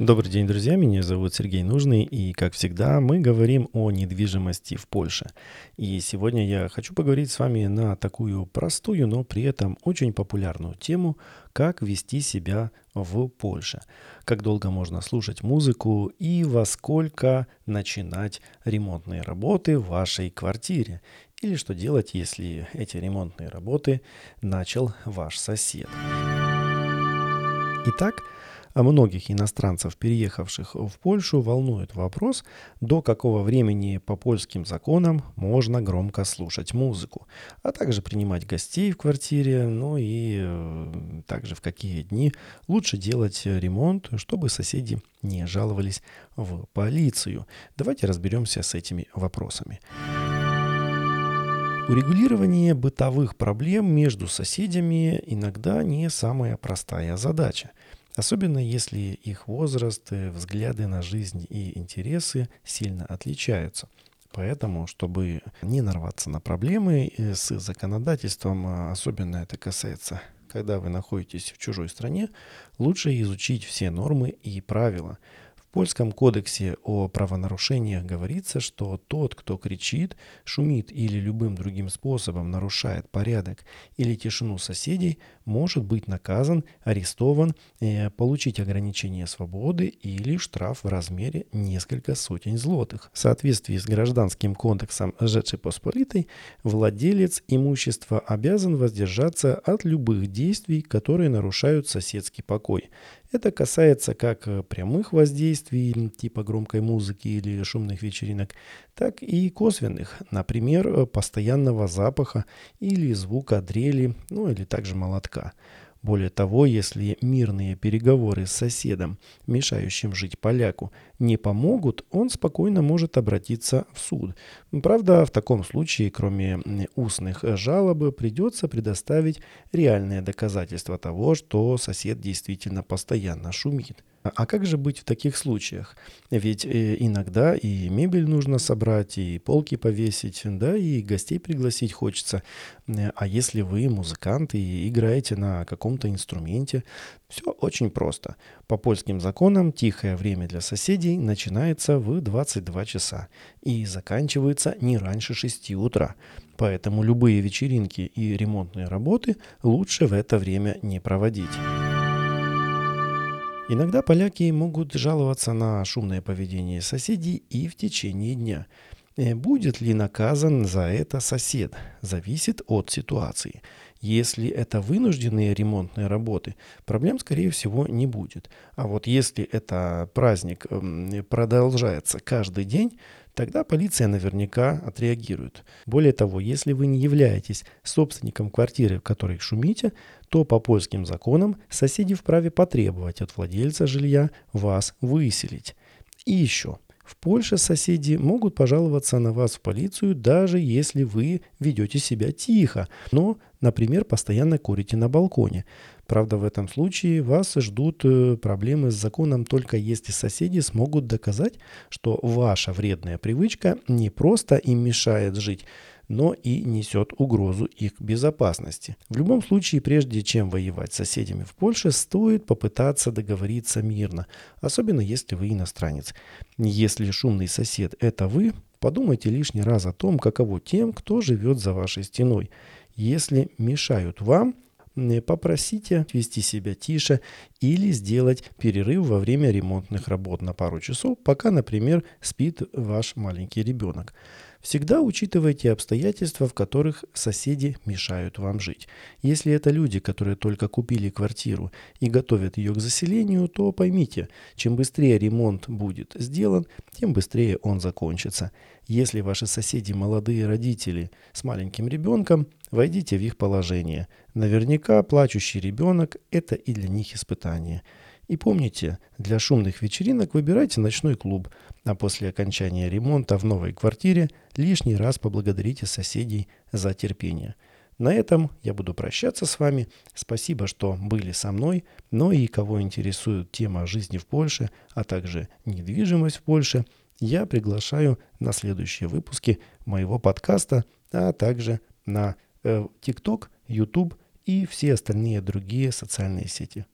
Добрый день, друзья. Меня зовут Сергей Нужный, и, как всегда, мы говорим о недвижимости в Польше. И сегодня я хочу поговорить с вами на такую простую, но при этом очень популярную тему, как вести себя в Польше. Как долго можно слушать музыку и во сколько начинать ремонтные работы в вашей квартире. Или что делать, если эти ремонтные работы начал ваш сосед. Итак, многих иностранцев, переехавших в Польшу, волнует вопрос, до какого времени по польским законам можно громко слушать музыку, а также принимать гостей в квартире, ну и э, также в какие дни лучше делать ремонт, чтобы соседи не жаловались в полицию. Давайте разберемся с этими вопросами. Урегулирование бытовых проблем между соседями иногда не самая простая задача. Особенно если их возраст, взгляды на жизнь и интересы сильно отличаются. Поэтому, чтобы не нарваться на проблемы э, с законодательством, а особенно это касается, когда вы находитесь в чужой стране, лучше изучить все нормы и правила – польском кодексе о правонарушениях говорится, что тот, кто кричит, шумит или любым другим способом нарушает порядок или тишину соседей, может быть наказан, арестован, э, получить ограничение свободы или штраф в размере несколько сотен злотых. В соответствии с гражданским кодексом Посполитой, владелец имущества обязан воздержаться от любых действий, которые нарушают соседский покой. Это касается как э, прямых воздействий, типа громкой музыки или шумных вечеринок, так и косвенных, например, э, постоянного запаха или звука дрели, ну или также молотка. Более того, если мирные переговоры с соседом, мешающим жить поляку, не помогут, он спокойно может обратиться в суд. Правда, в таком случае, кроме устных жалоб, придется предоставить реальные доказательства того, что сосед действительно постоянно шумит. А как же быть в таких случаях? Ведь э, иногда и мебель нужно собрать, и полки повесить, да, и гостей пригласить хочется. А если вы музыкант и играете на каком-то инструменте, все очень просто. По польским законам тихое время для соседей начинается в 22 часа и заканчивается не раньше 6 утра. Поэтому любые вечеринки и ремонтные работы лучше в это время не проводить. Иногда поляки могут жаловаться на шумное поведение соседей и в течение дня. Э, будет ли наказан за это сосед, зависит от ситуации. Если это вынужденные ремонтные работы, проблем, скорее всего, не будет. А вот если это праздник эм, продолжается каждый день, тогда полиция наверняка отреагирует. Более того, если вы не являетесь собственником квартиры, в которой шумите, то по польским законам соседи вправе потребовать от владельца жилья вас выселить. И еще. В Польше соседи могут пожаловаться на вас в полицию, даже если вы ведете себя тихо, но, например, постоянно курите на балконе. Правда, в этом случае вас ждут э, проблемы с законом только если соседи смогут доказать, что ваша вредная привычка не просто им мешает жить, но и несет угрозу их безопасности. В любом случае, прежде чем воевать с соседями в Польше, стоит попытаться договориться мирно, особенно если вы иностранец. Если шумный сосед – это вы, подумайте лишний раз о том, каково тем, кто живет за вашей стеной. Если мешают вам, попросите вести себя тише или сделать перерыв во время ремонтных работ на пару часов, пока, например, спит ваш маленький ребенок. Всегда учитывайте обстоятельства, в которых соседи мешают вам жить. Если это люди, которые только купили квартиру и готовят ее к заселению, то поймите, чем быстрее ремонт будет сделан, тем быстрее он закончится. Если ваши соседи молодые родители с маленьким ребенком, войдите в их положение. Наверняка плачущий ребенок – это и для них испытание. И помните, для шумных вечеринок выбирайте ночной клуб, а после окончания ремонта в новой квартире лишний раз поблагодарите соседей за терпение. На этом я буду прощаться с вами. Спасибо, что были со мной. Но и кого интересует тема жизни в Польше, а также недвижимость в Польше, я приглашаю на следующие выпуски моего подкаста, а также на э, TikTok, YouTube и все остальные другие социальные сети.